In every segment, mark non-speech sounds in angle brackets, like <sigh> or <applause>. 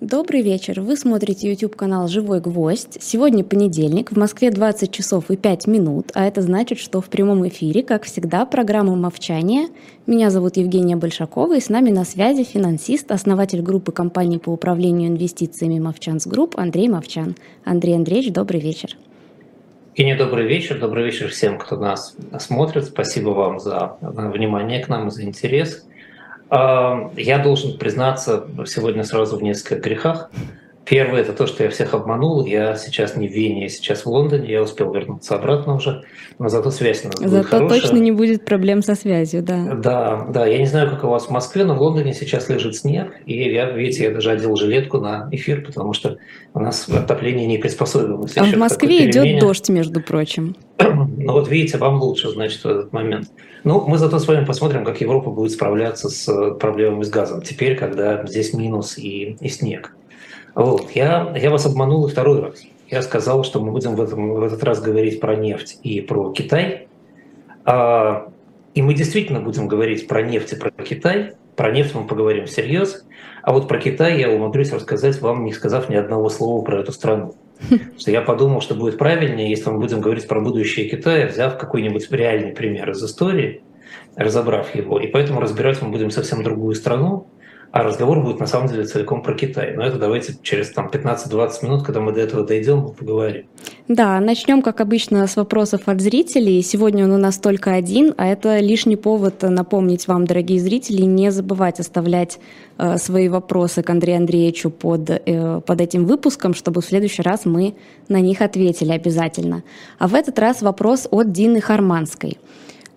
Добрый вечер. Вы смотрите YouTube канал «Живой гвоздь». Сегодня понедельник, в Москве 20 часов и 5 минут, а это значит, что в прямом эфире, как всегда, программа «Мовчание». Меня зовут Евгения Большакова, и с нами на связи финансист, основатель группы компаний по управлению инвестициями «Movchan's Group» Андрей Мовчан. Андрей Андреевич, добрый вечер. Евгения, добрый вечер. Добрый вечер всем, кто нас смотрит. Спасибо вам за внимание к нам и за интерес. Я должен признаться сегодня сразу в нескольких грехах. Первое – это то, что я всех обманул. Я сейчас не в Вене, я сейчас в Лондоне. Я успел вернуться обратно уже, но зато связь у нас Зато будет хорошая. точно не будет проблем со связью, да. Да, да. Я не знаю, как у вас в Москве, но в Лондоне сейчас лежит снег. И я, видите, я даже одел жилетку на эфир, потому что у нас отопление не приспособилось. А в Москве идет дождь, между прочим. <clears throat> Ну вот видите, вам лучше, значит, в этот момент. Ну, мы зато с вами посмотрим, как Европа будет справляться с проблемами с газом. Теперь, когда здесь минус и, и снег. Вот. Я, я вас обманул и второй раз. Я сказал, что мы будем в, этом, в этот раз говорить про нефть и про Китай. А, и мы действительно будем говорить про нефть и про Китай. Про нефть мы поговорим всерьез. А вот про Китай я умудрюсь рассказать вам, не сказав ни одного слова про эту страну. <laughs> Что я подумал, что будет правильнее, если мы будем говорить про будущее Китая, взяв какой-нибудь реальный пример из истории, разобрав его. И поэтому разбирать мы будем совсем другую страну, а разговор будет на самом деле целиком про Китай. Но это давайте через там, 15-20 минут, когда мы до этого дойдем, поговорим. Да, начнем, как обычно, с вопросов от зрителей. Сегодня он у нас только один, а это лишний повод напомнить вам, дорогие зрители, не забывать оставлять э, свои вопросы к Андрею Андреевичу под, э, под этим выпуском, чтобы в следующий раз мы на них ответили обязательно. А в этот раз вопрос от Дины Харманской.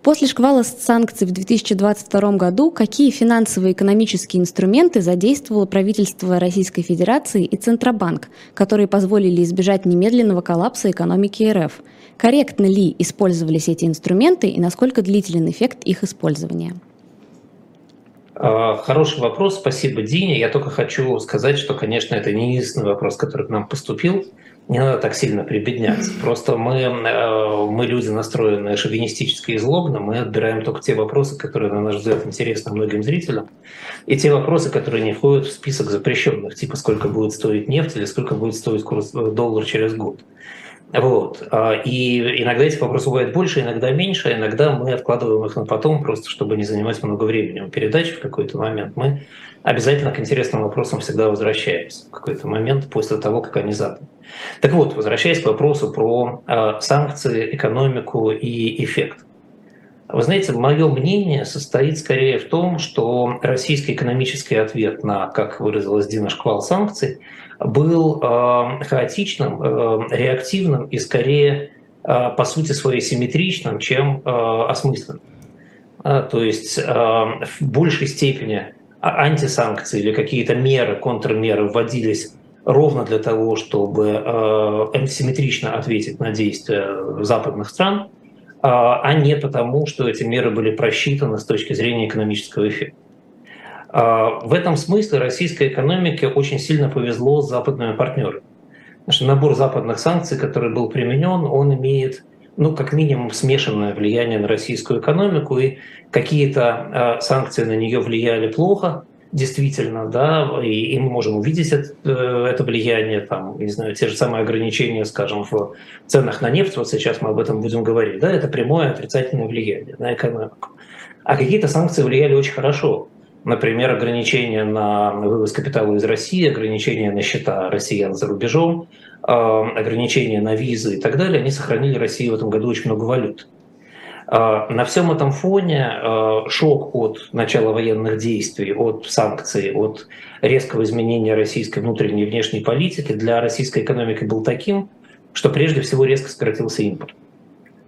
После шквала санкций в 2022 году какие финансовые и экономические инструменты задействовало правительство Российской Федерации и Центробанк, которые позволили избежать немедленного коллапса экономики РФ? Корректно ли использовались эти инструменты и насколько длителен эффект их использования? А, хороший вопрос, спасибо, Дине. Я только хочу сказать, что, конечно, это не единственный вопрос, который к нам поступил не надо так сильно прибедняться. Просто мы, э, мы люди, настроенные шовинистически и злобно, мы отбираем только те вопросы, которые, на наш взгляд, интересны многим зрителям, и те вопросы, которые не входят в список запрещенных, типа сколько будет стоить нефть или сколько будет стоить курс э, доллара через год. Вот. А, и иногда эти вопросы бывают больше, иногда меньше, иногда мы откладываем их на потом, просто чтобы не занимать много времени у передачи в какой-то момент. Мы обязательно к интересным вопросам всегда возвращаемся в какой-то момент после того, как они заданы. Так вот, возвращаясь к вопросу про э, санкции, экономику и эффект. Вы знаете, мое мнение состоит скорее в том, что российский экономический ответ на, как выразилась Дина Шквал, санкций был э, хаотичным, э, реактивным и скорее э, по сути своей симметричным, чем осмысленным. А, то есть в большей степени антисанкции или какие-то меры, контрмеры вводились ровно для того, чтобы симметрично ответить на действия западных стран, а не потому, что эти меры были просчитаны с точки зрения экономического эффекта. Э, в этом смысле российской экономике очень сильно повезло с западными партнерами. Потому что набор западных санкций, который был применен, он имеет ну, как минимум, смешанное влияние на российскую экономику, и какие-то э, санкции на нее влияли плохо, действительно, да, и, и мы можем увидеть это, э, это влияние, там, не знаю, те же самые ограничения, скажем, в ценах на нефть, вот сейчас мы об этом будем говорить, да, это прямое отрицательное влияние на экономику. А какие-то санкции влияли очень хорошо. Например, ограничения на вывоз капитала из России, ограничения на счета россиян за рубежом, э, ограничения на визы и так далее, они сохранили России в этом году очень много валют. А, на всем этом фоне а, шок от начала военных действий, от санкций, от резкого изменения российской внутренней и внешней политики для российской экономики был таким, что прежде всего резко сократился импорт.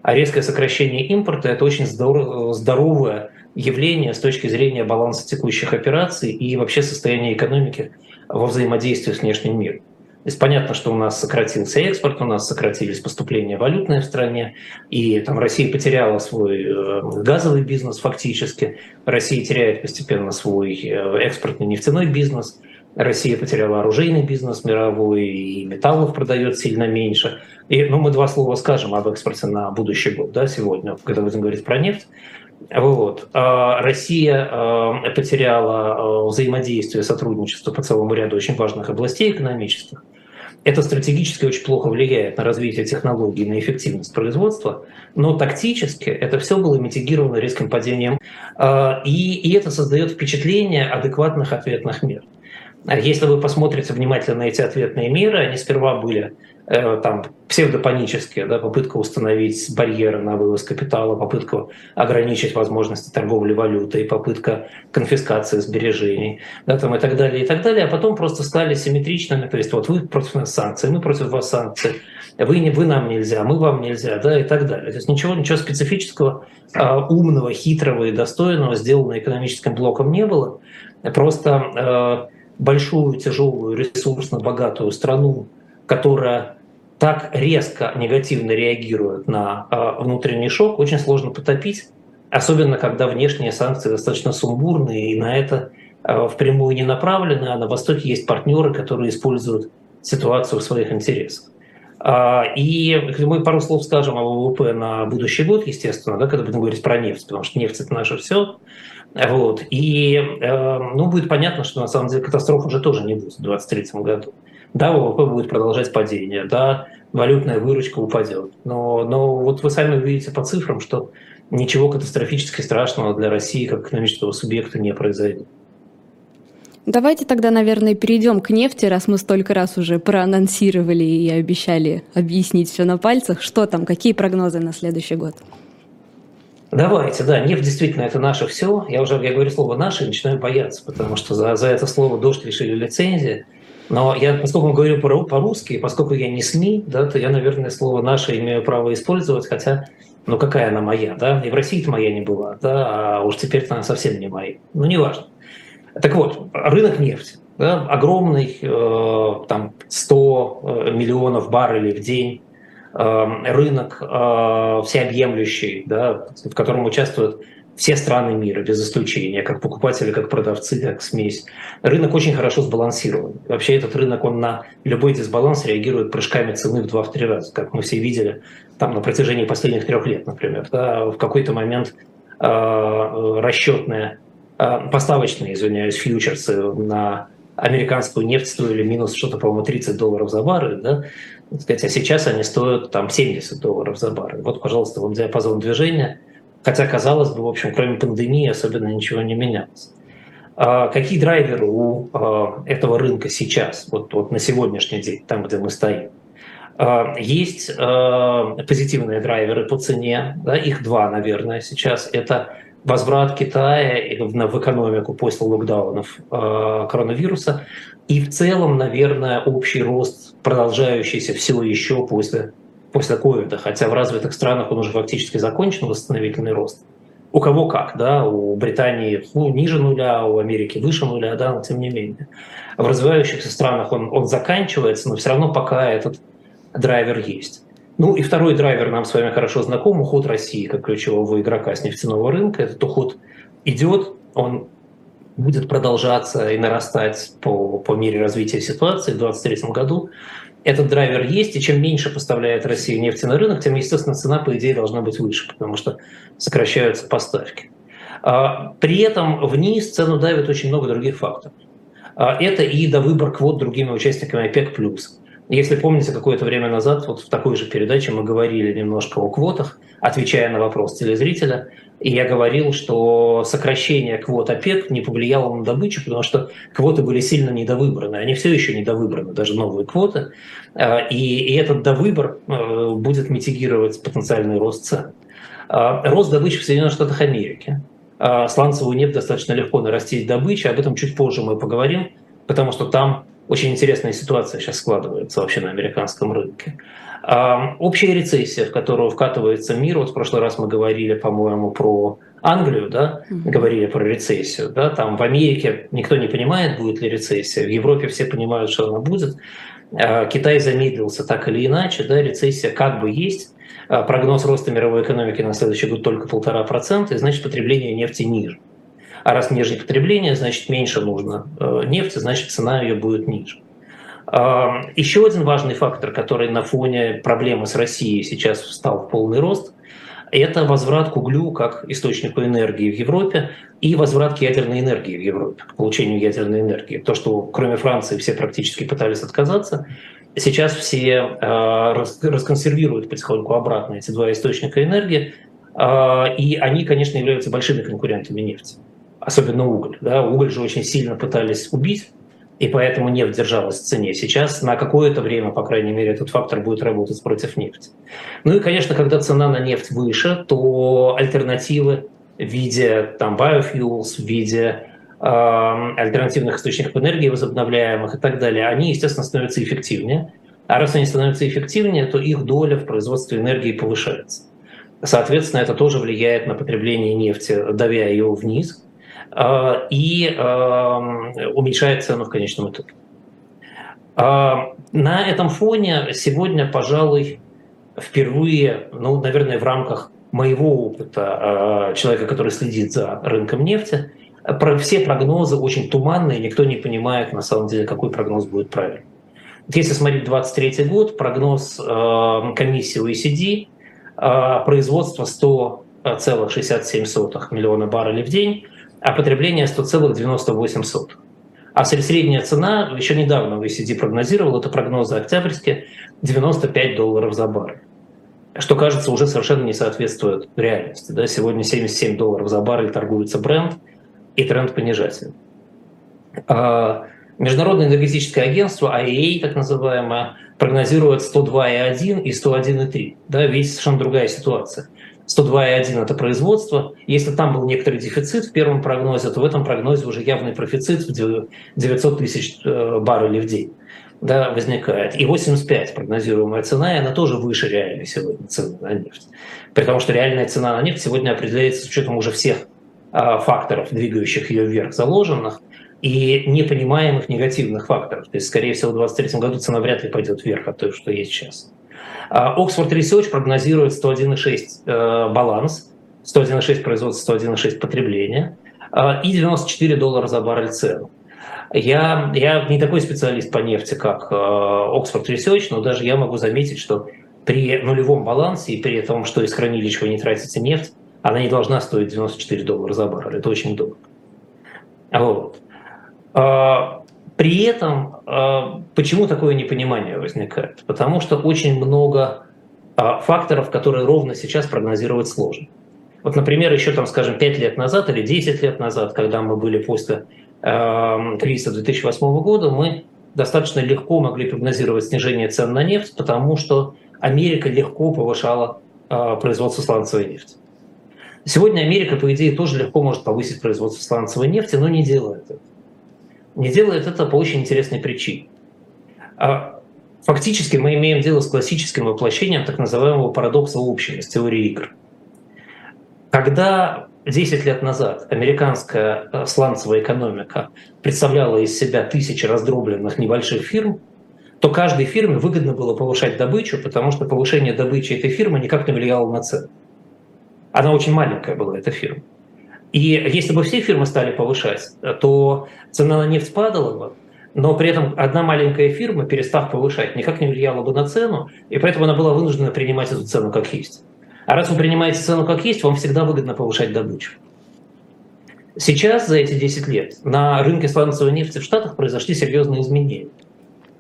А резкое сокращение импорта – это очень здоровое явление с точки зрения баланса текущих операций и вообще состояния экономики во взаимодействии с внешним миром. То есть понятно, что у нас сократился экспорт, у нас сократились поступления валютные в стране, и там Россия потеряла свой э, газовый бизнес фактически, Россия теряет постепенно свой э, экспортный нефтяной бизнес, Россия потеряла оружейный бизнес мировой, и металлов продает сильно меньше. И, ну, мы два слова скажем об экспорте на будущий год, да, сегодня, когда будем говорить про нефть. Вот. А Россия потеряла взаимодействие, сотрудничество по целому ряду очень важных областей экономических. Это стратегически очень плохо влияет на развитие технологий, на эффективность производства, но тактически это все было митигировано резким падением, и, и это создает впечатление адекватных ответных мер. Если вы посмотрите внимательно на эти ответные меры, они сперва были там псевдопанические, да, попытка установить барьеры на вывоз капитала, попытка ограничить возможности торговли валютой, попытка конфискации сбережений, да, там и так далее, и так далее, а потом просто стали симметричными, то есть вот вы против нас санкций, мы против вас санкций, вы, не, вы нам нельзя, мы вам нельзя, да, и так далее. То есть ничего, ничего специфического, а, умного, хитрого и достойного сделано экономическим блоком не было, просто э, большую, тяжелую, ресурсно богатую страну, которая так резко негативно реагирует на э, внутренний шок, очень сложно потопить, особенно когда внешние санкции достаточно сумбурные и на это э, впрямую не направлены, а на Востоке есть партнеры, которые используют ситуацию в своих интересах. А, и мы пару слов скажем о ВВП на будущий год, естественно, да, когда будем говорить про нефть, потому что нефть – это наше все. Вот. И э, ну, будет понятно, что на самом деле катастроф уже тоже не будет в 2023 году. Да, ВВП будет продолжать падение, да, валютная выручка упадет. Но, но вот вы сами увидите по цифрам, что ничего катастрофически страшного для России как экономического субъекта не произойдет. Давайте тогда, наверное, перейдем к нефти, раз мы столько раз уже проанонсировали и обещали объяснить все на пальцах. Что там, какие прогнозы на следующий год? Давайте, да, нефть действительно это наше все. Я уже, я говорю слово «наше» и начинаю бояться, потому что за, за это слово «дождь» лишили лицензии. Но я, поскольку говорю по-русски, поскольку я не СМИ, да, то я, наверное, слово «наше» имею право использовать, хотя, ну какая она моя, да, и в России-то моя не была, да, а уж теперь она совсем не моя. Ну, неважно. Так вот, рынок нефти, да, огромный, э, там 100 э, миллионов баррелей в день, э, рынок э, всеобъемлющий, да, в котором участвуют все страны мира, без исключения, как покупатели, как продавцы, как смесь. Рынок очень хорошо сбалансирован. Вообще этот рынок, он на любой дисбаланс реагирует прыжками цены в 2-3 раза, как мы все видели там на протяжении последних трех лет, например. Да, в какой-то момент э, расчетные, э, поставочные, извиняюсь, фьючерсы на американскую нефть стоили минус что-то, по-моему, 30 долларов за баррель, да, сказать, а сейчас они стоят там 70 долларов за баррель. Вот, пожалуйста, вам диапазон движения – Хотя, казалось бы, в общем, кроме пандемии особенно ничего не менялось. А какие драйверы у а, этого рынка сейчас, вот, вот на сегодняшний день, там, где мы стоим? А, есть позитивные драйверы по цене, да, их два, наверное, сейчас. Это возврат Китая в экономику после локдаунов коронавируса и в целом, наверное, общий рост, продолжающийся все еще после после ковида, хотя в развитых странах он уже фактически закончен, восстановительный рост. У кого как, да, у Британии ну, ниже нуля, у Америки выше нуля, да, но тем не менее. В развивающихся странах он, он заканчивается, но все равно пока этот драйвер есть. Ну и второй драйвер нам с вами хорошо знаком, уход России как ключевого игрока с нефтяного рынка. Этот уход идет, он будет продолжаться и нарастать по, по мере развития ситуации в 2023 году этот драйвер есть, и чем меньше поставляет Россия нефти на рынок, тем, естественно, цена, по идее, должна быть выше, потому что сокращаются поставки. А, при этом вниз цену давит очень много других факторов. А, это и до выбор квот другими участниками ОПЕК+. Если помните, какое-то время назад вот в такой же передаче мы говорили немножко о квотах, отвечая на вопрос телезрителя, и я говорил, что сокращение квот ОПЕК не повлияло на добычу, потому что квоты были сильно недовыбраны. Они все еще недовыбраны, даже новые квоты. А, и, этот довыбор э, будет митигировать потенциальный рост цен. А, рост добычи в Соединенных Штатах Америки. А, сланцевую нефть достаточно легко нарастить добычу, об этом чуть позже мы поговорим, потому что там очень интересная ситуация сейчас складывается вообще на американском рынке. Общая рецессия, в которую вкатывается мир, вот в прошлый раз мы говорили, по-моему, про Англию, да, говорили про рецессию, да, там в Америке никто не понимает, будет ли рецессия, в Европе все понимают, что она будет, а Китай замедлился так или иначе, да, рецессия как бы есть, а прогноз роста мировой экономики на следующий год только полтора процента, и значит потребление нефти ниже. А раз ниже потребление, значит меньше нужно э, нефти, значит цена ее будет ниже. Еще один важный фактор, который на фоне проблемы с Россией сейчас встал в полный рост, это возврат к углю как источнику энергии в Европе и возврат к ядерной энергии в Европе, к получению ядерной энергии. То, что кроме Франции все практически пытались отказаться, сейчас все э, расконсервируют потихоньку обратно эти два источника энергии, э, и они, конечно, являются большими конкурентами нефти, особенно уголь. Да? Уголь же очень сильно пытались убить, и поэтому нефть держалась в цене. Сейчас на какое-то время, по крайней мере, этот фактор будет работать против нефти. Ну и, конечно, когда цена на нефть выше, то альтернативы в виде там, biofuels, в виде э, альтернативных источников энергии, возобновляемых и так далее, они, естественно, становятся эффективнее. А раз они становятся эффективнее, то их доля в производстве энергии повышается. Соответственно, это тоже влияет на потребление нефти, давя ее вниз – и уменьшает цену в конечном итоге. А, на этом фоне сегодня, пожалуй, впервые, ну, наверное, в рамках моего опыта а, человека, который следит за рынком нефти, все прогнозы очень туманные, никто не понимает на самом деле, какой прогноз будет правильный. Если смотреть 23 год, прогноз комиссии OECD производство 100,67 миллиона баррелей в день а потребление 100,98. А средняя цена, еще недавно OECD прогнозировал, это прогнозы октябрьские, 95 долларов за баррель. Что, кажется, уже совершенно не соответствует реальности. Да? Сегодня 77 долларов за баррель торгуется бренд, и тренд понижательный. А Международное энергетическое агентство, IEA так называемое, прогнозирует 102,1 и 101,3. Да, видите, совершенно другая ситуация. 102,1 – это производство. Если там был некоторый дефицит в первом прогнозе, то в этом прогнозе уже явный профицит в 900 тысяч э, баррелей в день да, возникает. И 85 прогнозируемая цена, и она тоже выше реальной сегодня цены на нефть. Потому что реальная цена на нефть сегодня определяется с учетом уже всех а, факторов, двигающих ее вверх, заложенных, и непонимаемых негативных факторов. То есть, скорее всего, в 2023 году цена вряд ли пойдет вверх от той, что есть сейчас. А, Oxford Research прогнозирует 101,6 э, баланс, 101,6 производства, 101,6 потребления а, и 94 доллара за баррель цену. Я, я не такой специалист по нефти, как э, Oxford Research, но даже я могу заметить, что при нулевом балансе и при том, что из хранилищ вы не тратите нефть, она не должна стоить 94 доллара за баррель. Это очень дорого. Вот. А, при этом а, почему такое непонимание возникает? Потому что очень много а, факторов, которые ровно сейчас прогнозировать сложно. Вот, например, еще там, скажем, 5 лет назад или 10 лет назад, когда мы были после э, кризиса 2008 года, мы достаточно легко могли прогнозировать снижение цен на нефть, потому что Америка легко повышала производство сланцевой нефти. Сегодня Америка, по идее, тоже легко может повысить производство сланцевой нефти, но не делает это не делает это по очень интересной причине. А фактически мы имеем дело с классическим воплощением так называемого парадокса из теории игр. Когда 10 лет назад американская э, сланцевая экономика представляла из себя тысячи раздробленных небольших фирм, то каждой фирме выгодно было повышать добычу, потому что повышение добычи этой фирмы никак не влияло на цену. Она очень маленькая была, эта фирма. И если бы все фирмы стали повышать, то цена на нефть падала бы, но при этом одна маленькая фирма, перестав повышать, никак не влияла бы на цену, и поэтому она была вынуждена принимать эту цену как есть. А раз вы принимаете цену как есть, вам всегда выгодно повышать добычу. Сейчас, за эти 10 лет, на рынке сланцевой нефти в Штатах произошли серьезные изменения.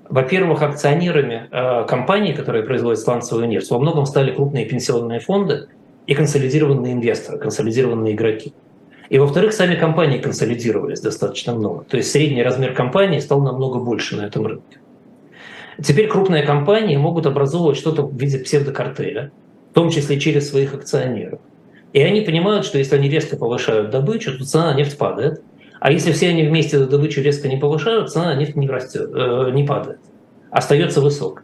Во-первых, акционерами э, компаний, которые производят сланцевую нефть, во многом стали крупные пенсионные фонды и консолидированные инвесторы, консолидированные игроки. И во-вторых, сами компании консолидировались достаточно много. То есть средний размер компании стал намного больше на этом рынке. Теперь крупные компании могут образовывать что-то в виде псевдокартеля, в том числе через своих акционеров. И они понимают, что если они резко повышают добычу, то цена на нефть падает. А если все они вместе эту добычу резко не повышают, цена на нефть не, растет, э, не падает, остается высокой.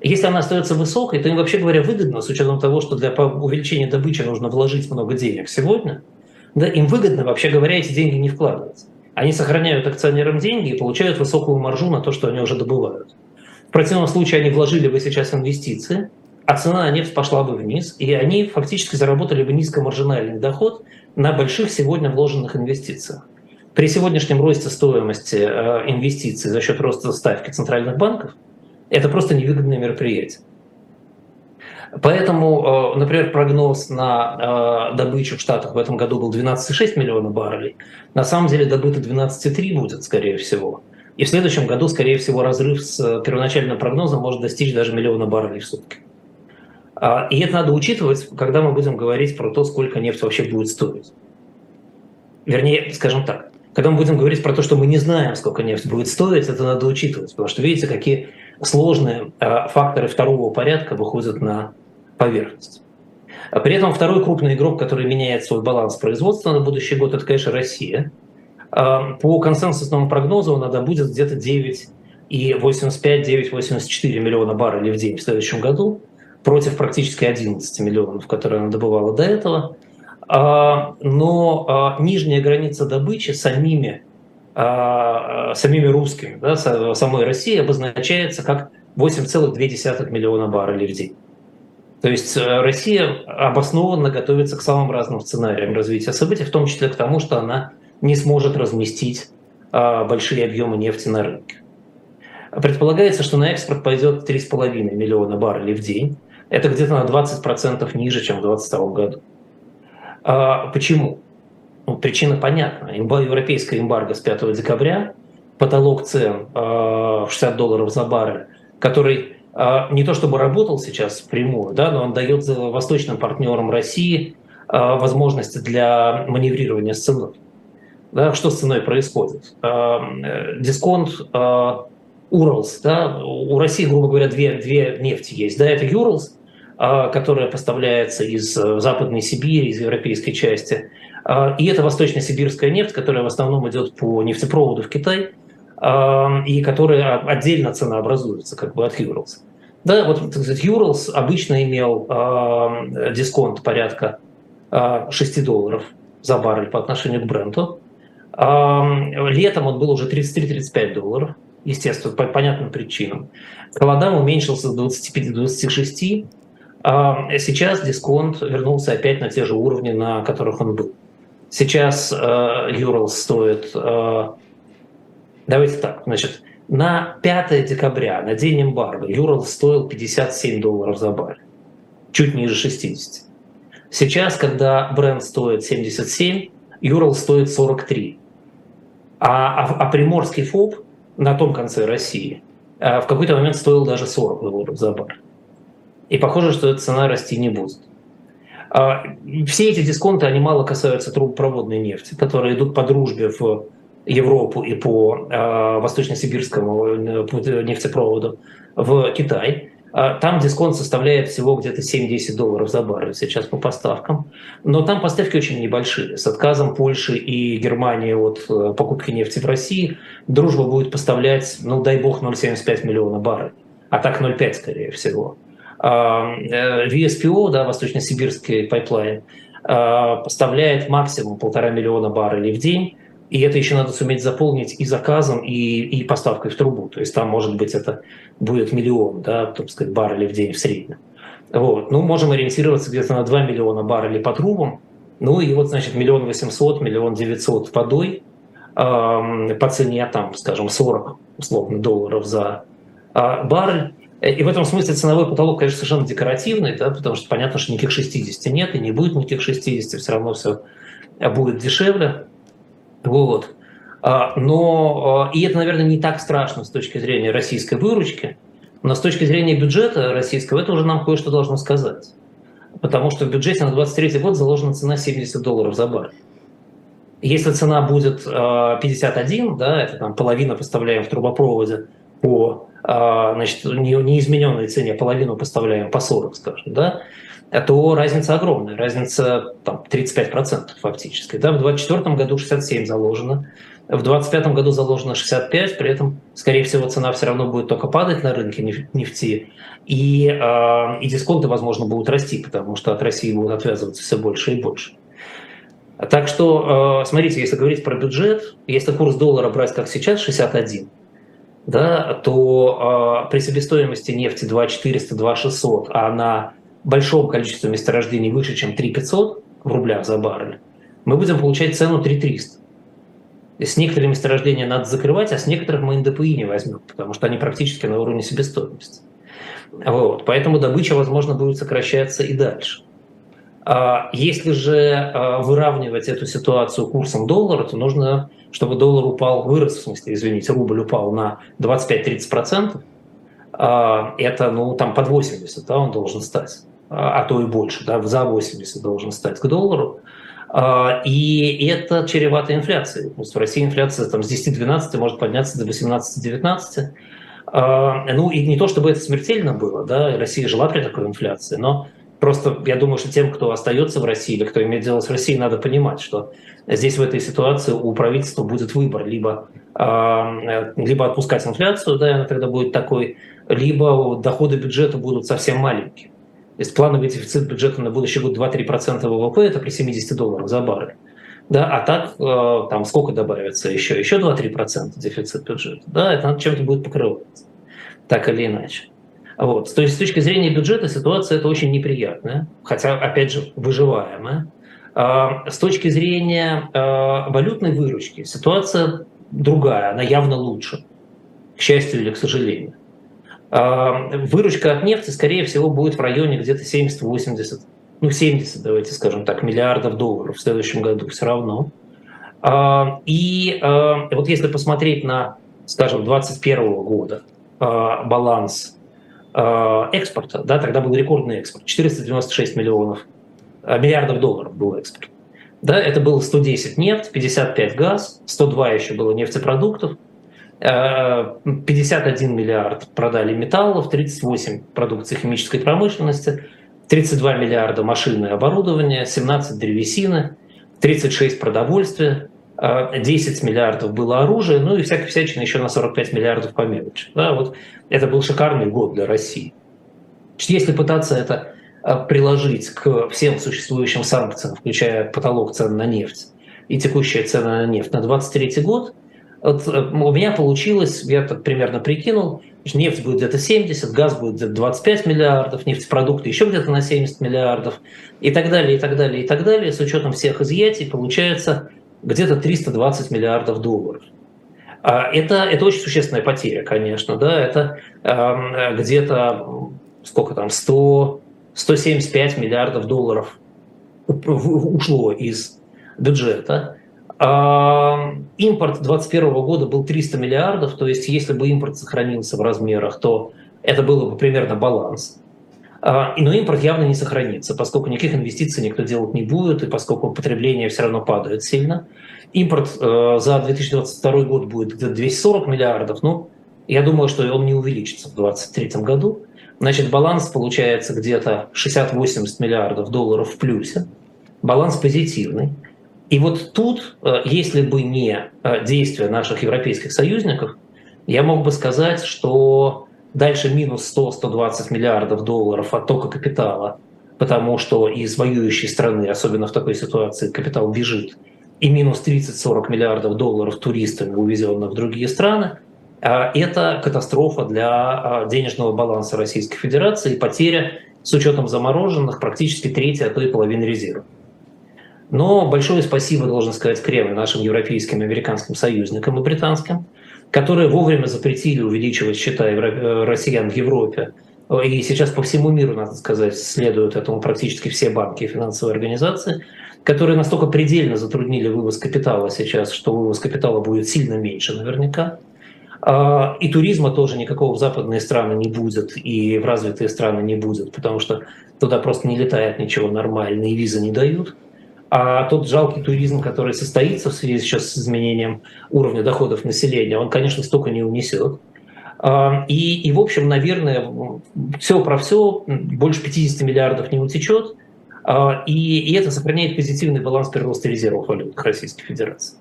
Если она остается высокой, то им, вообще говоря, выгодно, с учетом того, что для увеличения добычи нужно вложить много денег сегодня – да, им выгодно, вообще говоря, эти деньги не вкладывать. Они сохраняют акционерам деньги и получают высокую маржу на то, что они уже добывают. В противном случае они вложили бы сейчас инвестиции, а цена на нефть пошла бы вниз, и они фактически заработали бы низкомаржинальный доход на больших сегодня вложенных инвестициях. При сегодняшнем росте стоимости э, инвестиций за счет роста ставки центральных банков это просто невыгодное мероприятие. Поэтому, например, прогноз на добычу в Штатах в этом году был 12,6 миллиона баррелей. На самом деле добыто 12,3 будет, скорее всего. И в следующем году, скорее всего, разрыв с первоначальным прогнозом может достичь даже миллиона баррелей в сутки. А, и это надо учитывать, когда мы будем говорить про то, сколько нефть вообще будет стоить. Вернее, скажем так, когда мы будем говорить про то, что мы не знаем, сколько нефть будет стоить, это надо учитывать, потому что видите, какие сложные а, факторы второго порядка выходят на поверхность. А при этом второй крупный игрок, который меняет свой баланс производства на будущий год, это, конечно, Россия. По консенсусному прогнозу надо будет где-то 9 и 85-9,84 миллиона баррелей в день в следующем году против практически 11 миллионов, которые она добывала до этого. А, но а, нижняя граница добычи самими, а, самими русскими, да, самой России обозначается как 8,2 миллиона баррелей в день. То есть э, Россия обоснованно готовится к самым разным сценариям развития событий, в том числе к тому, что она не сможет разместить большие объемы нефти на рынке. Предполагается, что на экспорт пойдет 3,5 миллиона баррелей в день. Это где-то на 20% ниже, чем в 2022 году. А почему? Ну, причина понятна. Европейская эмбарго с 5 декабря, потолок цен э, 60 долларов за баррель, который э, не то чтобы работал сейчас впрямую, да, но он дает восточным партнерам России э, возможности для маневрирования с ценой. Да, что с ценой происходит? Э, дисконт Уралс, да, у России, грубо говоря, две, две нефти есть. Да, это Юралс, а, которая поставляется из э, Западной Сибири, из европейской части. А, и это восточно-сибирская нефть, которая в основном идет по нефтепроводу в Китай, а, и которая отдельно ценообразуется как бы от Юралс. Да, вот сказать, обычно имел дисконт порядка 6 долларов за баррель по отношению к Бренту. Летом он был уже 33-35 долларов, естественно, по понятным причинам. К уменьшился с 25 до 26, а сейчас дисконт вернулся опять на те же уровни, на которых он был. Сейчас э, стоит, э, давайте так, значит, на 5 декабря, на день эмбарго, Юрал стоил 57 долларов за баррель, чуть ниже 60. Сейчас, когда бренд стоит 77, Юрал стоит 43. А, а, а приморский ФОП на том конце России э, в какой-то момент стоил даже 40 долларов за баррель. И похоже, что эта цена расти не будет. А, все эти дисконты, они мало касаются трубопроводной нефти, которые идут по дружбе в Европу и по а, восточно-сибирскому э, нефтепроводу в Китай. А, там дисконт составляет всего где-то 7-10 долларов за баррель сейчас по поставкам. Но там поставки очень небольшие. С отказом Польши и Германии от э, покупки нефти в России дружба будет поставлять, ну дай бог, 0,75 миллиона баррелей. А так 0,5 скорее всего. Э, ВСТО, да, Восточно-Сибирский pipeline, поставляет максимум полтора миллиона баррелей в день, и это еще надо суметь заполнить и заказом, и, и поставкой в трубу. То есть там, может быть, это будет миллион, да, так сказать, баррелей в день в среднем. Вот. Ну, можем ориентироваться где-то на 2 миллиона баррелей по трубам. Ну и вот, значит, миллион восемьсот, миллион девятьсот водой э, по цене, там, скажем, 40 условно долларов за э, баррель. И в этом смысле ценовой потолок, конечно, совершенно декоративный, да, потому что понятно, что никаких 60 нет, и не будет никаких 60, все равно все будет дешевле. Вот. А, но а, и это, наверное, не так страшно с точки зрения российской выручки, но с точки зрения бюджета российского это уже нам кое-что должно сказать. Потому что в бюджете на 2023 год заложена цена 70 долларов за баррель. Если цена будет 51, а, да, это там половина поставляем в трубопроводе по значит, неизмененной цене, половину поставляем по 40, скажем, да, то разница огромная, разница там, 35% фактически. Да? В 2024 году 67 заложено, в 2025 году заложено 65, при этом, скорее всего, цена все равно будет только падать на рынке нефти, и, э, и дисконты, возможно, будут расти, потому что от России будут отвязываться все больше и больше. Так что, э, смотрите, если говорить про бюджет, если курс доллара брать как сейчас, 61, да, то э, при себестоимости нефти 2400, 2600, а на большом количестве месторождений выше, чем 3 500 в рублях за баррель, мы будем получать цену 3 300. С некоторыми месторождения надо закрывать, а с некоторых мы НДПИ не возьмем, потому что они практически на уровне себестоимости. Вот. Поэтому добыча, возможно, будет сокращаться и дальше. А если же а, выравнивать эту ситуацию курсом доллара, то нужно, чтобы доллар упал, вырос, в смысле, извините, рубль упал на 25-30%. А, это, ну, там под 80, да, он должен стать, а то и больше, да, за 80 должен стать к доллару. И это чревато инфляцией. То есть в России инфляция там, с 10-12 может подняться до 18-19. Ну и не то, чтобы это смертельно было, да, Россия жила при такой инфляции, но Просто я думаю, что тем, кто остается в России или кто имеет дело с Россией, надо понимать, что здесь в этой ситуации у правительства будет выбор либо, э, либо отпускать инфляцию, да, она тогда будет такой, либо доходы бюджета будут совсем маленькие. То есть плановый дефицит бюджета на будущий год 2-3% ВВП, это при 70 долларах за баррель. Да, а так э, там сколько добавится еще? Еще 2-3% дефицит бюджета. Да, это надо чем-то будет покрываться, так или иначе. Вот. То есть с точки зрения бюджета ситуация это очень неприятная, хотя, опять же, выживаемая. А, с точки зрения а, валютной выручки ситуация другая, она явно лучше, к счастью или к сожалению. А, выручка от нефти, скорее всего, будет в районе где-то 70-80, ну 70, давайте скажем так, миллиардов долларов в следующем году все равно. И вот если посмотреть на, скажем, 2021 года баланс экспорта, да, тогда был рекордный экспорт, 496 миллионов, э, миллиардов долларов был экспорт. Да, это было 110 нефть, 55 газ, 102 еще было нефтепродуктов, 51 э, миллиард продали металлов, 38 продукции химической промышленности, 32 миллиарда машины и оборудования, 17 древесины, 36 продовольствия, 10 миллиардов было оружие, ну и всякой всячины еще на 45 миллиардов по. Да, вот это был шикарный год для России. Если пытаться это а, приложить к всем существующим санкциям, включая потолок цен на нефть и текущие цены на нефть на 2023 год, вот э, у меня получилось, я так примерно прикинул, нефть будет где-то 70, газ будет где-то 25 миллиардов, нефтепродукты еще где-то на 70 миллиардов и так далее, и так далее, и так далее. С учетом всех изъятий получается где-то 320 миллиардов долларов. А это, это очень существенная потеря, конечно, да, это э, где-то, сколько там, 100, 175 миллиардов долларов ушло из бюджета. А импорт 2021 года был 300 миллиардов, то есть если бы импорт сохранился в размерах, то это было бы примерно баланс. А, но импорт явно не сохранится, поскольку никаких инвестиций никто делать не будет, и поскольку потребление все равно падает сильно. Импорт э, за 2022 год будет где-то 240 миллиардов, ну, я думаю, что он не увеличится в 2023 году. Значит, баланс получается где-то 60-80 миллиардов долларов в плюсе. Баланс позитивный. И вот тут, э, если бы не э, действия наших европейских союзников, я мог бы сказать, что Дальше минус 100-120 миллиардов долларов оттока капитала, потому что из воюющей страны, особенно в такой ситуации, капитал бежит, и минус 30-40 миллиардов долларов туристами, увезенных в другие страны, а, это катастрофа для а, денежного баланса Российской Федерации и потеря с учетом замороженных практически третья, а то и половины резервов. Но большое спасибо, должен сказать, Кремль, нашим европейским и американским союзникам и британским – которые вовремя запретили увеличивать счета э, россиян в Европе. И сейчас по всему миру, надо сказать, следуют этому практически все банки и финансовые организации, которые настолько предельно затруднили вывоз капитала сейчас, что вывоз капитала будет сильно меньше наверняка. А, и туризма тоже никакого в западные страны не будет, и в развитые страны не будет, потому что туда просто не летает ничего нормально, и визы не дают. А тот жалкий туризм, который состоится в связи сейчас с изменением уровня доходов населения, он, конечно, столько не унесет. А, и, и в общем, наверное, все про все, больше 50 миллиардов не утечет, а, и, и это сохраняет позитивный баланс прироста резервов валют Российской Федерации.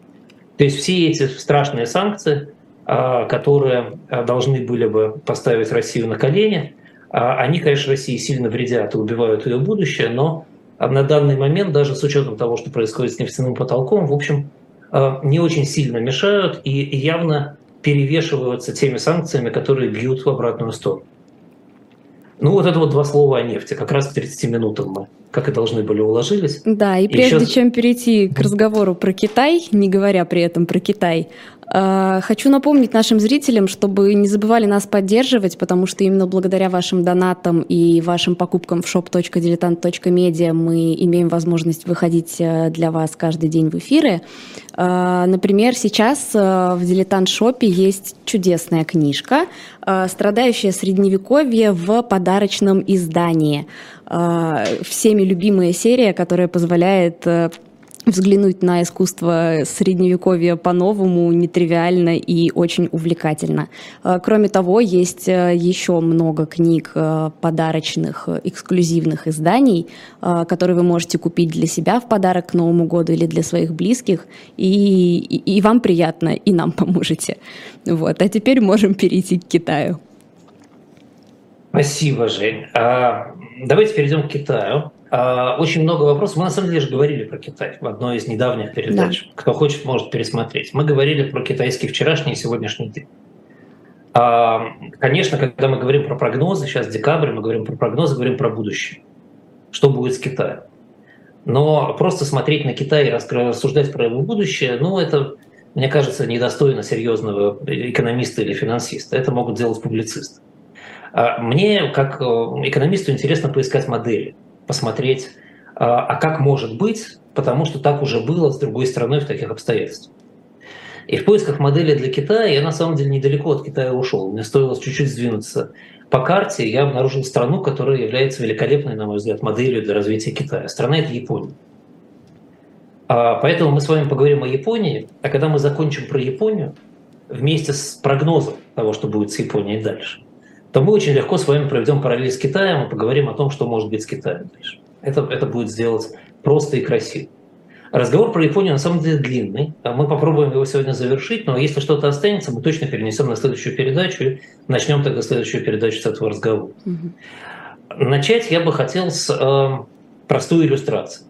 То есть все эти страшные санкции, а, которые должны были бы поставить Россию на колени, они, конечно, России сильно вредят и убивают ее будущее, но а на данный момент, даже с учетом того, что происходит с нефтяным потолком, в общем, э, не очень сильно мешают и явно перевешиваются теми санкциями, которые бьют в обратную сторону. Ну вот это вот два слова о нефти. Как раз к 30 минутам мы как и должны были, уложились. Да, и, и прежде сейчас... чем перейти к разговору про Китай, не говоря при этом про Китай, а, хочу напомнить нашим зрителям, чтобы не забывали нас поддерживать, потому что именно благодаря вашим донатам и вашим покупкам в shop.diletant.media мы имеем возможность выходить э, для вас каждый день в эфиры. А, например, сейчас э, в дилетант-шопе есть чудесная книжка э, «Страдающая средневековье в подарочном издании». Всеми любимая серия, которая позволяет взглянуть на искусство средневековья по-новому, нетривиально и очень увлекательно. Э, кроме того, есть э, еще много книг э, подарочных, эксклюзивных изданий, которые вы можете купить для себя в подарок к Новому году или для своих близких, и, и, и вам приятно, и нам поможете. Вот. А теперь можем перейти к Китаю. Спасибо, Жень. А, давайте перейдем к Китаю. А, очень много вопросов. Мы на самом деле же говорили про Китай в одной из недавних передач. Да. Кто хочет, может пересмотреть. Мы говорили про китайский вчерашний и сегодняшний день. А, конечно, когда мы говорим про прогнозы, сейчас декабрь, мы говорим про прогнозы, говорим про будущее. Что будет с Китаем? Но просто смотреть на Китай и рассуждать про его будущее, ну, это, мне кажется, недостойно серьезного экономиста или финансиста. Это могут делать публицисты. А мне, как э, экономисту, интересно поискать модели – посмотреть, а, а как может быть, потому что так уже было с другой страной в таких обстоятельствах. И в поисках модели для Китая я на самом деле недалеко от Китая ушел. Мне стоило чуть-чуть сдвинуться по карте, я обнаружил страну, которая является великолепной, на мой взгляд, моделью для развития Китая. Страна – это Япония. А, поэтому мы с вами поговорим о Японии, а когда мы закончим про Японию, вместе с прогнозом того, что будет с Японией дальше, то мы очень легко с вами проведем параллель с Китаем и поговорим о том, что может быть с Китаем дальше. Это, это будет сделать просто и красиво. Разговор про Японию на самом деле длинный. А мы попробуем его сегодня завершить, но если что-то останется, мы точно перенесем на следующую передачу и начнем тогда следующую передачу с этого разговора. Угу. Начать я бы хотел с э, простой иллюстрации.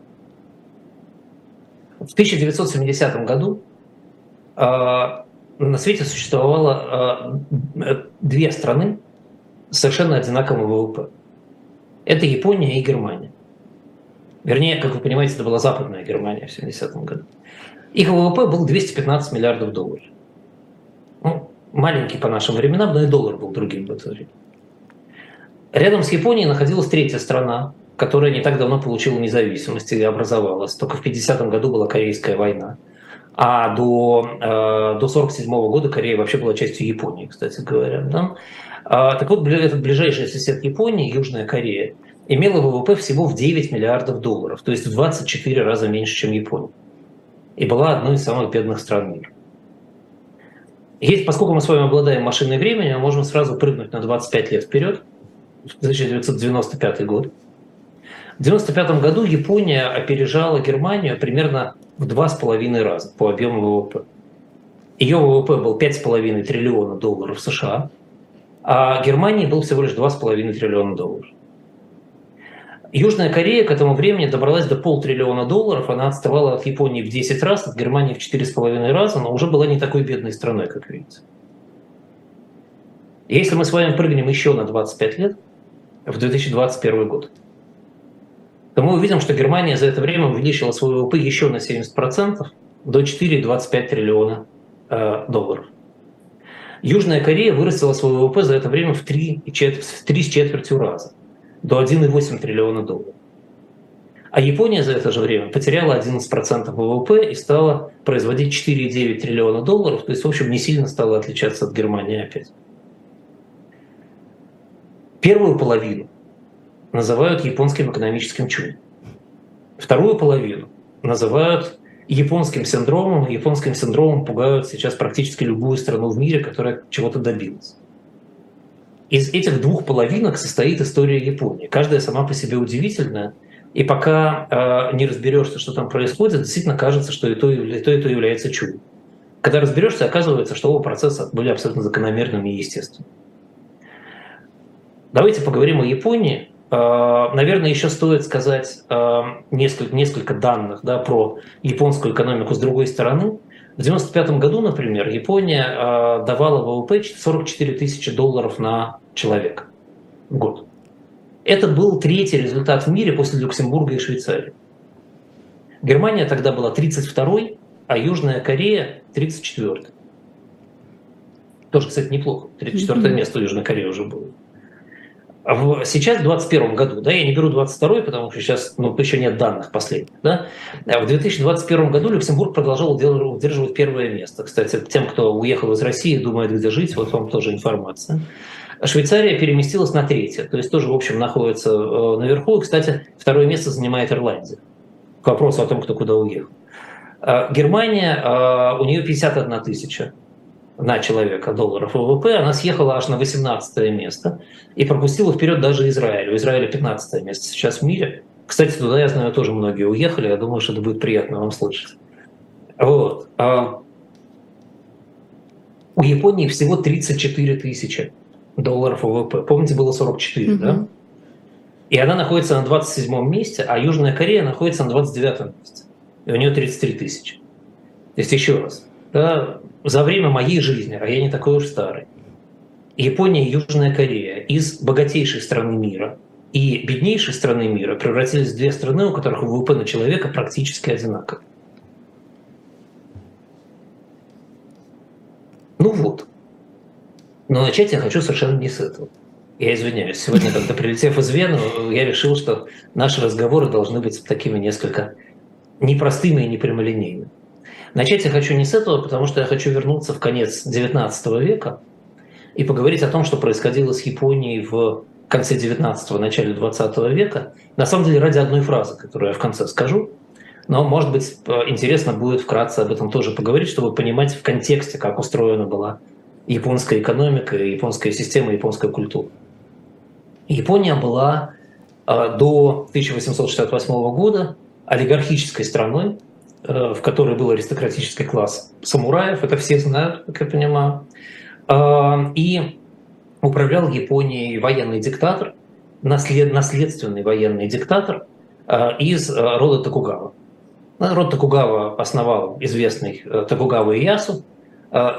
В 1970 году э, на свете существовало э, две страны, совершенно одинаковым ВВП. Это Япония и Германия. Вернее, как вы понимаете, это была западная Германия в 70-м году. Их ВВП был 215 миллиардов долларов. Ну, маленький по нашим временам, но и доллар был другим в это время. Рядом с Японией находилась третья страна, которая не так давно получила независимость и образовалась. Только в 50-м году была Корейская война. А до, э, до 1947 года Корея вообще была частью Японии, кстати говоря. Да? А, так вот, этот ближайший сосед Японии, Южная Корея, имела ВВП всего в 9 миллиардов долларов, то есть в 24 раза меньше, чем Япония. И была одной из самых бедных стран мира. Есть, поскольку мы с вами обладаем машиной времени, мы можем сразу прыгнуть на 25 лет вперед, в 1995 год. В 1995 году Япония опережала Германию примерно в два с половиной раза по объему ВВП. Ее ВВП был 5,5 триллиона долларов США – а Германии был всего лишь 2,5 триллиона долларов. Южная Корея к этому времени добралась до полтриллиона долларов, она отставала от Японии в 10 раз, от Германии в 4,5 раза, но уже была не такой бедной страной, как видите. Если мы с вами прыгнем еще на 25 лет, в 2021 год, то мы увидим, что Германия за это время увеличила свой ВВП еще на 70% до 4,25 триллиона э, долларов. Южная Корея вырастила свой ВВП за это время в 3, в 3 с четвертью раза, до 1,8 триллиона долларов. А Япония за это же время потеряла 11% ВВП и стала производить 4,9 триллиона долларов, то есть, в общем, не сильно стала отличаться от Германии опять. Первую половину называют японским экономическим чудом. Вторую половину называют японским синдромом. Японским синдромом пугают сейчас практически любую страну в мире, которая чего-то добилась. Из этих двух половинок состоит история Японии. Каждая сама по себе удивительная. И пока э, не разберешься, что там происходит, действительно кажется, что и то, и то, и то является чудом. Когда разберешься, оказывается, что оба процесса были абсолютно закономерными и естественными. Давайте поговорим о Японии наверное, еще стоит сказать э, несколько, несколько данных да, про японскую экономику с другой стороны. В 1995 году, например, Япония э, давала ВВП 44 тысячи долларов на человека в год. Это был третий результат в мире после Люксембурга и Швейцарии. Германия тогда была 32-й, а Южная Корея 34-й. Тоже, кстати, неплохо. 34 место у Южной Кореи уже было. А сейчас, в 2021 году, да, я не беру 22 потому что сейчас ну, еще нет данных последних, да, а в 2021 году Люксембург продолжал удерживать первое место. Кстати, тем, кто уехал из России, думает, где жить, вот вам тоже информация. Швейцария переместилась на третье, то есть тоже, в общем, находится э, наверху. И, кстати, второе место занимает Ирландия. К вопросу о том, кто куда уехал. А Германия, у нее 51 тысяча на человека долларов ВВП, она съехала аж на 18 место и пропустила вперед даже Израиль. У Израиля 15 место сейчас в мире. Кстати, туда, я знаю, тоже многие уехали. Я думаю, что это будет приятно вам слышать. Вот. А у Японии всего 34 тысячи долларов ВВП. Помните, было 44, угу. да? И она находится на 27 месте, а Южная Корея находится на 29 месте. И у нее 33 тысячи. То есть еще раз, да, за время моей жизни, а я не такой уж старый, Япония и Южная Корея из богатейшей страны мира и беднейшей страны мира превратились в две страны, у которых ВВП на человека практически одинаковый. Ну вот. Но начать я хочу совершенно не с этого. Я извиняюсь. Сегодня, когда прилетев из Вены, я решил, что наши разговоры должны быть такими несколько непростыми и непрямолинейными. Начать я хочу не с этого, потому что я хочу вернуться в конец XIX века и поговорить о том, что происходило с Японией в конце XIX – начале XX века. На самом деле ради одной фразы, которую я в конце скажу. Но, может быть, интересно будет вкратце об этом тоже поговорить, чтобы понимать в контексте, как устроена была японская экономика, японская система, японская культура. Япония была а, до 1868 года олигархической страной, Э, в которой был аристократический класс самураев, это все знают, как я понимаю, а, и управлял Японией военный диктатор, наслед, наследственный военный диктатор а, из э, рода Токугава. Род Токугава основал известный э, Токугава Иясу,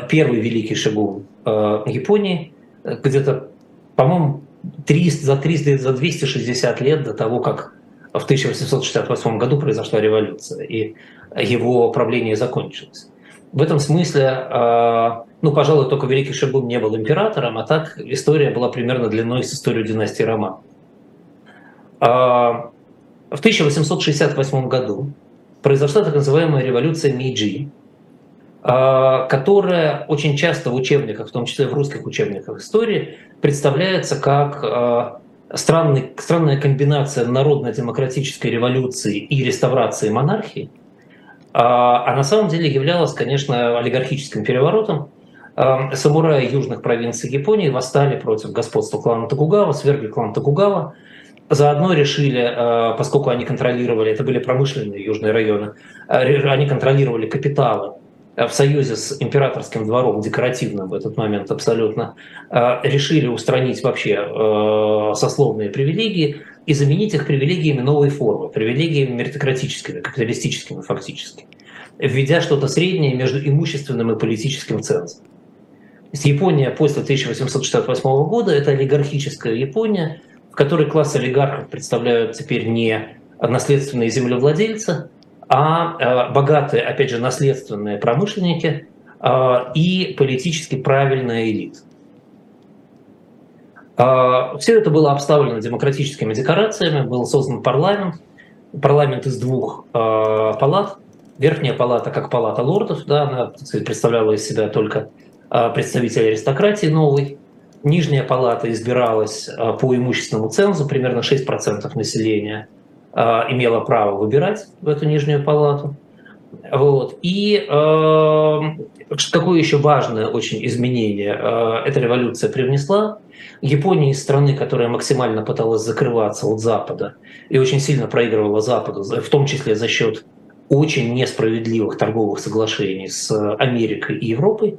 первый великий шигун Японии, где-то, по-моему, 300, за, 300, за 260 лет до того, как в 1868 году произошла революция. И его правление закончилось. В этом смысле, а, ну, пожалуй, только Великий Шигун не был императором, а так история была примерно длиной с историю династии Роман. А, в 1868 году произошла так называемая революция Мейджи, а, которая очень часто в учебниках, в том числе в русских учебниках истории, представляется как странный, странная комбинация народно-демократической революции и реставрации монархии – а, а на самом деле являлась, конечно, олигархическим переворотом. А, самураи южных провинций Японии восстали против господства клана Токугава, свергли клан Токугава, Заодно решили, а, поскольку они контролировали, это были промышленные южные районы, они контролировали капиталы в союзе с императорским двором, декоративным в этот момент абсолютно, решили устранить вообще сословные привилегии, и заменить их привилегиями новой формы, привилегиями меритократическими, капиталистическими фактически, введя что-то среднее между имущественным и политическим цензом. Япония после 1868 года – это олигархическая Япония, в которой класс олигархов представляют теперь не наследственные землевладельцы, а э, богатые, опять же, наследственные промышленники э, и политически правильная элита. А, Все это было обставлено демократическими декорациями, был создан парламент, парламент из двух палат. Верхняя палата, как палата лордов, да, она представляла из себя только представителей аристократии новой. Нижняя палата избиралась по имущественному цензу, примерно 6% населения имело право выбирать в эту нижнюю палату. Вот. И э, какое еще важное очень изменение э, эта революция привнесла? Япония из страны, которая максимально пыталась закрываться от Запада и очень сильно проигрывала Западу, в том числе за счет очень несправедливых торговых соглашений с Америкой и Европой,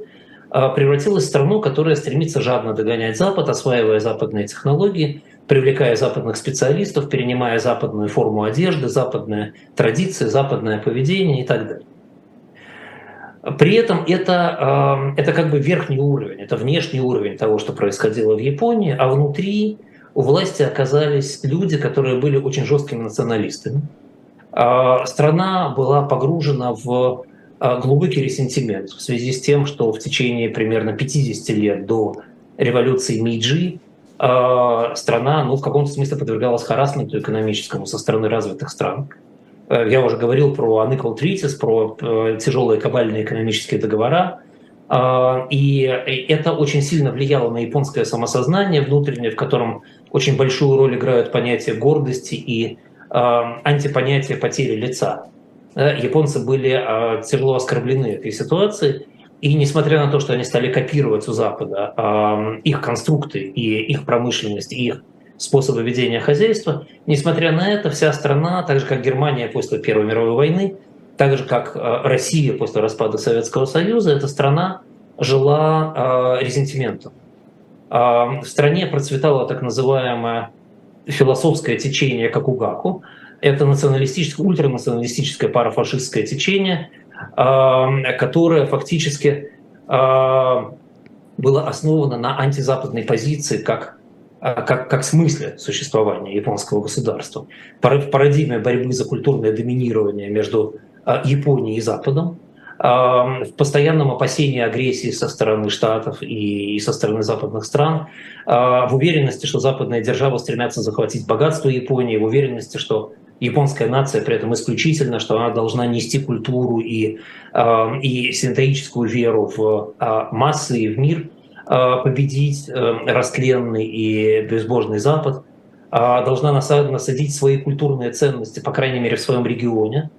превратилась в страну, которая стремится жадно догонять Запад, осваивая западные технологии, привлекая западных специалистов, перенимая западную форму одежды, западные традиции, западное поведение и так далее. При этом это, это как бы верхний уровень, это внешний уровень того, что происходило в Японии, а внутри у власти оказались люди, которые были очень жесткими националистами. А, страна была погружена в а, глубокий ресентимент в связи с тем, что в течение примерно 50 лет до революции Миджи страна ну, в каком-то смысле подвергалась харасменту экономическому со стороны развитых стран. Я уже говорил про unequal treaties, про э, тяжелые кабальные экономические договора, и это очень сильно влияло на японское самосознание внутреннее, в котором очень большую роль играют понятия гордости и антипонятия потери лица. Японцы были тяжело оскорблены этой ситуацией, и несмотря на то, что они стали копировать у Запада их конструкты и их промышленность, и их способы ведения хозяйства, несмотря на это, вся страна, так же как Германия после Первой мировой войны, так же как Россия после распада Советского Союза, эта страна жила резентиментом. В стране процветало так называемое философское течение Какугаку. Это националистическое, ультранационалистическое парафашистское течение, которое фактически было основано на антизападной позиции как как, как смысле существования японского государства. Парадигме борьбы за культурное доминирование между Японией и Западом, в постоянном опасении агрессии со стороны Штатов и со стороны западных стран, а, в уверенности, что западные державы стремятся захватить богатство Японии, в уверенности, что японская нация при этом исключительно, что она должна нести культуру и, а, и синтеическую веру в а, массы и в мир, победить э, растленный и безбожный Запад, должна насадить свои культурные ценности, по крайней мере, в своем регионе,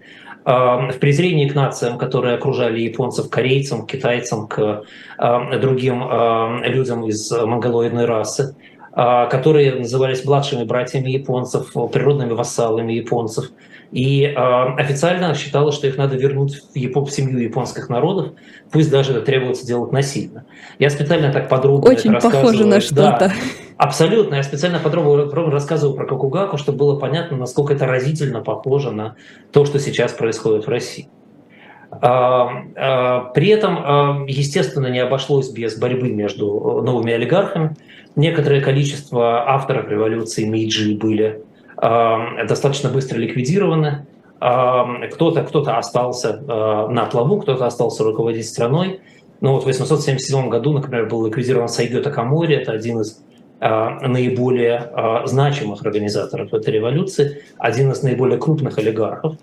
в презрении к нациям, которые окружали японцев, корейцам, китайцам, к другим людям из монголоидной расы, которые назывались младшими братьями японцев, природными вассалами японцев. И э, официально считалось, что их надо вернуть в, Япон, в семью японских народов, пусть даже это требуется делать насильно. Я специально так подробно Очень это похоже на что-то. Да, абсолютно. Я специально подробно, подробно рассказываю про Какугаку, чтобы было понятно, насколько это разительно похоже на то, что сейчас происходит в России. При этом, естественно, не обошлось без борьбы между новыми олигархами. Некоторое количество авторов революции Мейджи были достаточно быстро ликвидированы. Кто-то кто остался на плаву, кто-то остался руководить страной. Но вот в 877 году, например, был ликвидирован Сайгё Такамори, это один из наиболее значимых организаторов этой революции, один из наиболее крупных олигархов,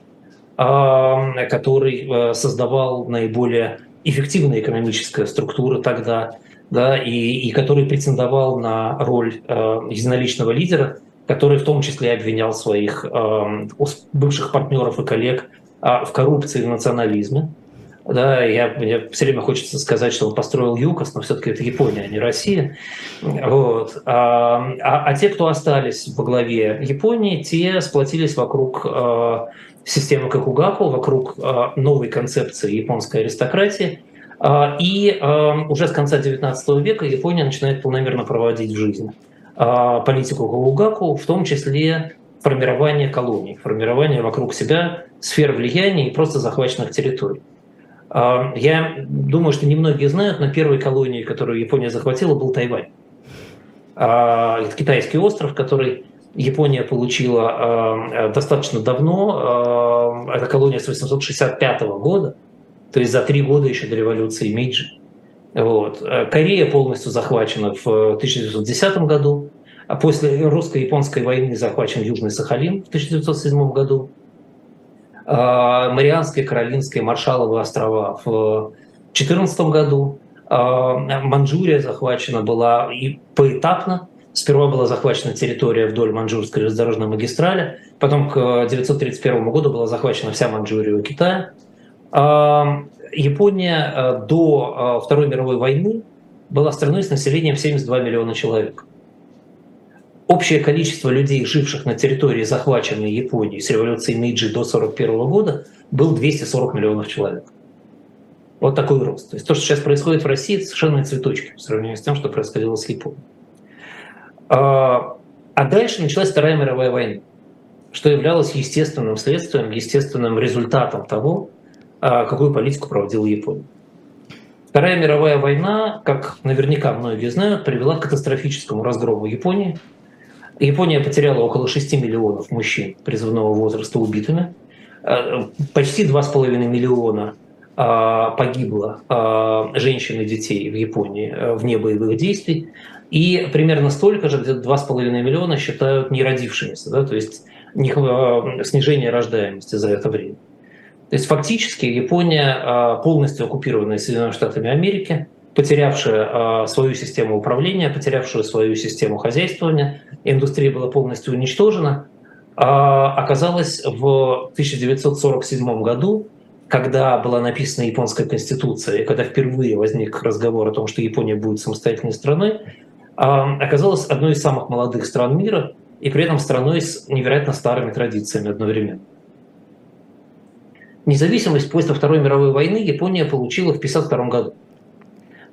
который э, создавал наиболее эффективные экономические структуры тогда, да, и, и который претендовал на роль э, единоличного лидера, который в том числе обвинял своих э, бывших партнеров и коллег э, в коррупции и национализме. Да, я, мне все время хочется сказать, что он построил ЮКОС, но все-таки это Япония, а не Россия. Вот. А, а, а те, кто остались во главе Японии, те сплотились вокруг э, системы Какугаку, вокруг э, новой концепции японской аристократии. Э, и э, уже с конца XIX века Япония начинает полномерно проводить в жизнь а, политику Гаугаку, в том числе формирование колоний, формирование вокруг себя сфер влияния и просто захваченных территорий. А, я думаю, что немногие знают, но первой колонией, которую Япония захватила, был Тайвань. А, это китайский остров, который Япония получила достаточно давно. Это колония с 865 года, то есть за три года еще до революции Мейджи. Вот. Э, Корея полностью захвачена в 1910 году, а после русско-японской войны захвачен Южный Сахалин в 1907 году. А, Марианские, Каролинские, Маршаловы острова в 2014 году. А, Манчжурия захвачена была и поэтапно. Сперва была захвачена территория вдоль Манчжурской железнодорожной магистрали, потом к 1931 году была захвачена вся Манчжурия у Китая. Япония э, до э, Второй мировой войны была страной с населением 72 миллиона человек. Общее количество людей, живших на территории захваченной Японии с революцией Мейджи до 1941 года, был 240 миллионов человек. Вот такой рост. То есть то, что сейчас происходит в России, это совершенно цветочки по сравнению с тем, что происходило с Японией. А, а дальше началась Вторая мировая война, что являлось естественным следствием, естественным результатом того, какую политику проводила Япония. Вторая мировая война, как наверняка многие знают, привела к катастрофическому разгрому Японии. Япония потеряла около 6 миллионов мужчин призывного возраста убитыми. Э, почти 2,5 миллиона а, погибло а, женщин и детей в Японии вне боевых действий. И примерно столько же, где-то 2,5 миллиона считают не родившимися, да, то есть снижение рождаемости за это время. То есть фактически Япония а, полностью оккупированная Соединенными Штатами Америки, потерявшая свою систему управления, потерявшая свою систему хозяйствования, индустрия была полностью уничтожена, оказалась в 1947 году когда была написана японская конституция, и когда впервые возник разговор о том, что Япония будет самостоятельной страной, оказалась одной из самых молодых стран мира и при этом страной с невероятно старыми традициями одновременно. Независимость после Второй мировой войны Япония получила в 1952 году.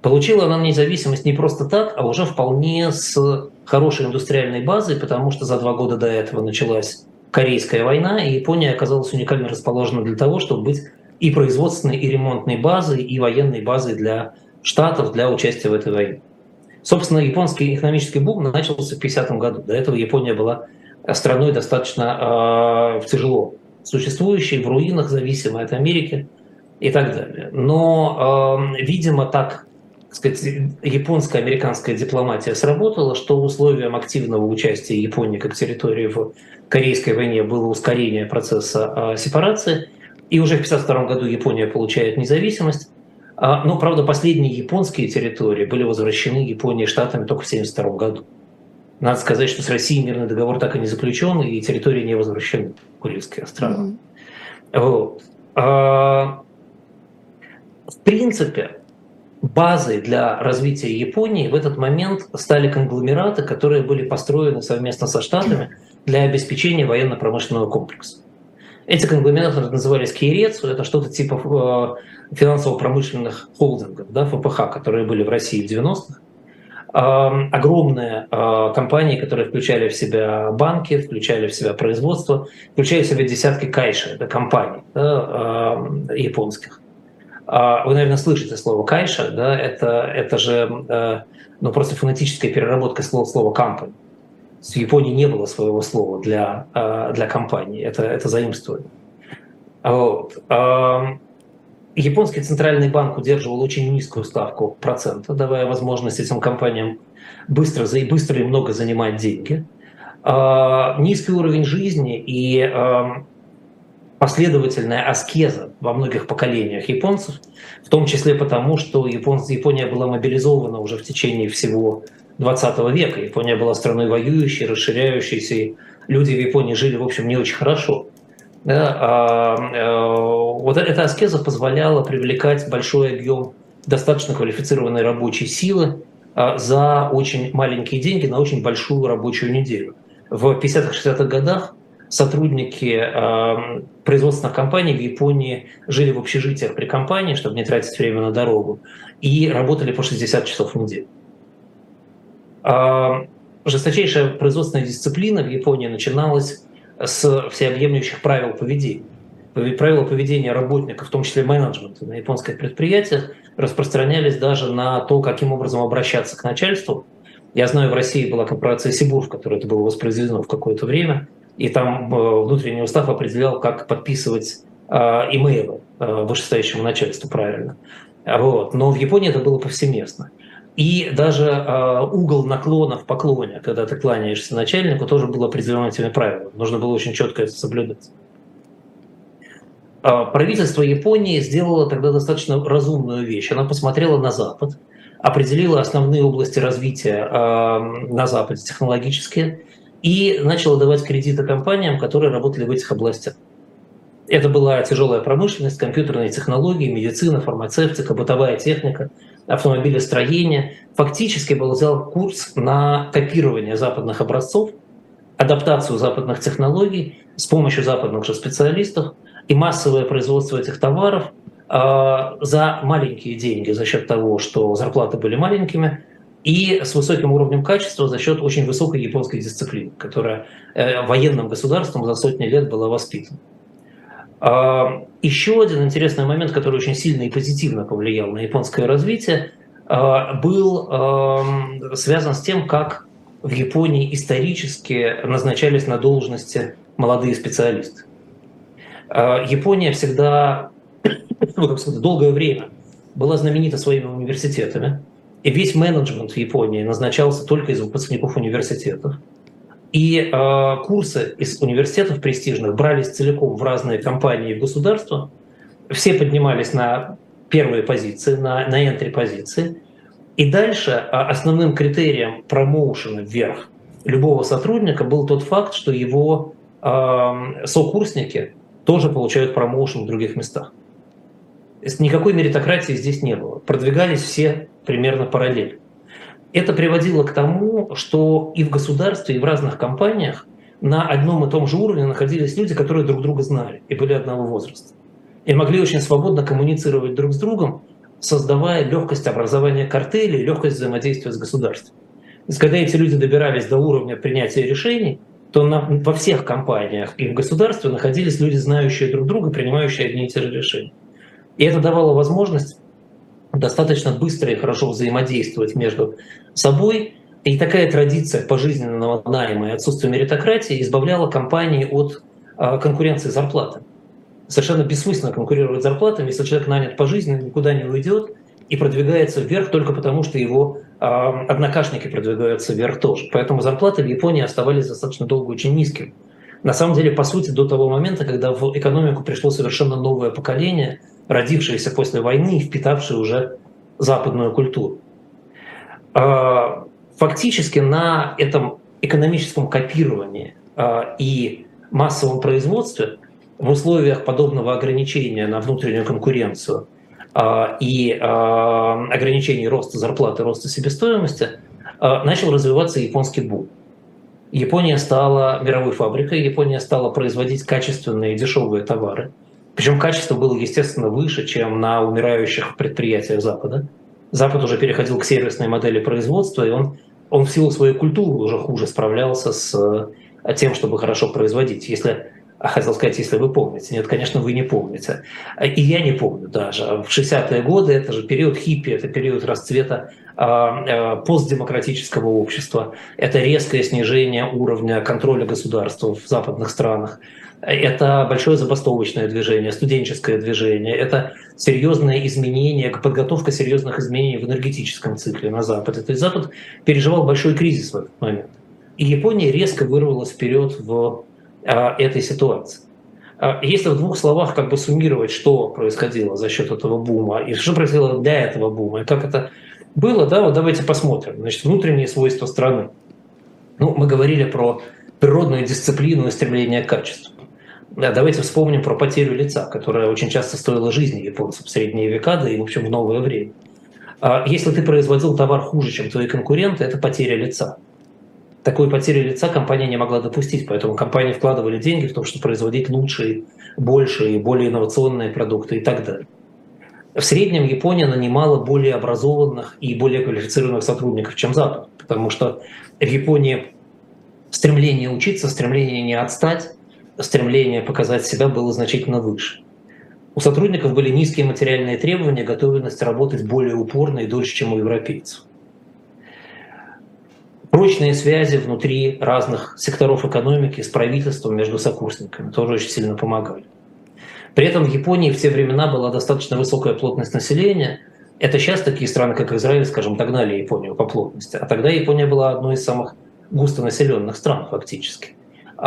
Получила она независимость не просто так, а уже вполне с хорошей индустриальной базой, потому что за два года до этого началась Корейская война, и Япония оказалась уникально расположена для того, чтобы быть и производственной, и ремонтной базой, и военной базой для Штатов для участия в этой войне. Собственно, японский экономический бум начался в 50-м году. До этого Япония была страной достаточно э, тяжело существующей, в руинах, зависимой от Америки и так далее. Но, э, видимо, так сказать, японско-американская дипломатия сработала, что условием активного участия Японии как территории в Корейской войне было ускорение процесса э, сепарации – и уже в 1952 году Япония получает независимость. А, но, правда, последние японские территории были возвращены Японии штатами только в 1972 году. Надо сказать, что с Россией мирный договор так и не заключен, и территории не возвращены, Курильские острова. Mm-hmm. Вот. А, в принципе, базой для развития Японии в этот момент стали конгломераты, которые были построены совместно со Штатами для обеспечения военно-промышленного комплекса. Эти конгломераты назывались Кейрецу, это что-то типа э, финансово-промышленных холдингов, да, ФПХ, которые были в России в 90-х. Огромные э, компании, которые включали в себя банки, включали в себя производство, включали в себя десятки кайши, это компаний да, японских. А вы, наверное, слышите слово кайша, да, это, это же э, ну, просто фонетическая переработка слова, слова company в Японии не было своего слова для, а, для компании, это, это заимствование. Вот. Японский центральный банк удерживал очень низкую ставку процента, давая возможность этим компаниям быстро, быстро и много занимать деньги. А, низкий уровень жизни и последовательная аскеза во многих поколениях японцев, в том числе потому, что Япония была мобилизована уже в течение всего 20 века. Япония была страной воюющей, расширяющейся, и люди в Японии жили, в общем, не очень хорошо. Да, а, а, вот эта аскеза позволяла привлекать большой объем достаточно квалифицированной рабочей силы а, за очень маленькие деньги на очень большую рабочую неделю. В 50-60-х годах сотрудники э, производственных компаний в Японии жили в общежитиях при компании, чтобы не тратить время на дорогу, и работали по 60 часов в неделю. А, жесточайшая производственная дисциплина в Японии начиналась с всеобъемлющих правил поведения. Правила поведения работников, в том числе менеджмента на японских предприятиях, распространялись даже на то, каким образом обращаться к начальству. Я знаю, в России была корпорация Сибур, в которой это было воспроизведено в какое-то время, и там э, внутренний устав определял, как подписывать э, имейлы э, вышестоящему начальству правильно. Вот. Но в Японии это было повсеместно. И даже э, угол наклона в поклоне, когда ты кланяешься начальнику, тоже был определен этими правилами. Нужно было очень четко это соблюдать. Э, правительство Японии сделало тогда достаточно разумную вещь. Она посмотрела на Запад, определила основные области развития э, на Западе, технологические, и начала давать кредиты компаниям, которые работали в этих областях. Это была тяжелая промышленность, компьютерные технологии, медицина, фармацевтика, бытовая техника – автомобилестроения, фактически был взял курс на копирование западных образцов, адаптацию западных технологий с помощью западных же специалистов и массовое производство этих товаров э, за маленькие деньги за счет того, что зарплаты были маленькими, и с высоким уровнем качества за счет очень высокой японской дисциплины, которая э, военным государством за сотни лет была воспитана. Еще один интересный момент, который очень сильно и позитивно повлиял на японское развитие, а, был связан с тем, как в Японии исторически назначались на должности молодые специалисты. А, Япония всегда, <coughs> ну, как сказать, долгое время была знаменита своими университетами, и весь менеджмент в Японии назначался только из выпускников университетов. И э, курсы из университетов престижных брались целиком в разные компании и государства. Все поднимались на первые позиции, на, на entry-позиции. И дальше а, основным критерием промоушена вверх любого сотрудника был тот факт, что его э, сокурсники тоже получают промоушен в других местах. Никакой меритократии здесь не было. Продвигались все примерно параллельно. Это приводило к тому, что и в государстве, и в разных компаниях на одном и том же уровне находились люди, которые друг друга знали и были одного возраста. И могли очень свободно коммуницировать друг с другом, создавая легкость образования картелей, легкость взаимодействия с государством. То есть, когда эти люди добирались до уровня принятия решений, то на, во всех компаниях и в государстве находились люди, знающие друг друга, принимающие одни и те же решения. И это давало возможность достаточно быстро и хорошо взаимодействовать между собой. И такая традиция пожизненного найма и отсутствия меритократии избавляла компании от а, конкуренции зарплаты совершенно бессмысленно конкурировать зарплатами, если человек нанят пожизненно, никуда не уйдет и продвигается вверх только потому, что его э, однокашники продвигаются вверх тоже. Поэтому зарплаты в Японии оставались достаточно долго очень низкими. На самом деле, по сути, до того момента, когда в экономику пришло совершенно новое поколение, родившееся после войны и впитавшее уже западную культуру. Э, фактически на этом экономическом копировании э, и массовом производстве в условиях подобного ограничения на внутреннюю конкуренцию а, и а, ограничений роста зарплаты, роста себестоимости, а, начал развиваться японский бум. Япония стала мировой фабрикой, Япония стала производить качественные дешевые товары. Причем качество было, естественно, выше, чем на умирающих предприятиях Запада. Запад уже переходил к сервисной модели производства, и он, он в силу своей культуры уже хуже справлялся с тем, чтобы хорошо производить. Если а хотел сказать, если вы помните. Нет, конечно, вы не помните. И я не помню даже. В 60-е годы это же период хиппи, это период расцвета э, постдемократического общества. Это резкое снижение уровня контроля государства в западных странах. Это большое забастовочное движение, студенческое движение. Это серьезные изменения, подготовка серьезных изменений в энергетическом цикле на Западе. То есть Запад переживал большой кризис в этот момент. И Япония резко вырвалась вперед в а, этой ситуации. А, если в двух словах как бы суммировать, что происходило за счет этого бума и что происходило для этого бума, и как это было, да, вот давайте посмотрим. Значит, внутренние свойства страны. Ну, мы говорили про природную дисциплину и стремление к качеству. Да, давайте вспомним про потерю лица, которая очень часто стоила жизни японцев в средние века, да и, в общем, в новое время. А если ты производил товар хуже, чем твои конкуренты, это потеря лица такой потери лица компания не могла допустить, поэтому компании вкладывали деньги в то, чтобы производить лучшие, большие, более инновационные продукты и так далее. В среднем Япония нанимала более образованных и более квалифицированных сотрудников, чем Запад, потому что в Японии стремление учиться, стремление не отстать, стремление показать себя было значительно выше. У сотрудников были низкие материальные требования, готовность работать более упорно и дольше, чем у европейцев прочные связи внутри разных секторов экономики с правительством между сокурсниками тоже очень сильно помогали. При этом в Японии в те времена была достаточно высокая плотность населения. Это сейчас такие страны, как Израиль, скажем, догнали Японию по плотности. А тогда Япония была одной из самых густонаселенных стран фактически.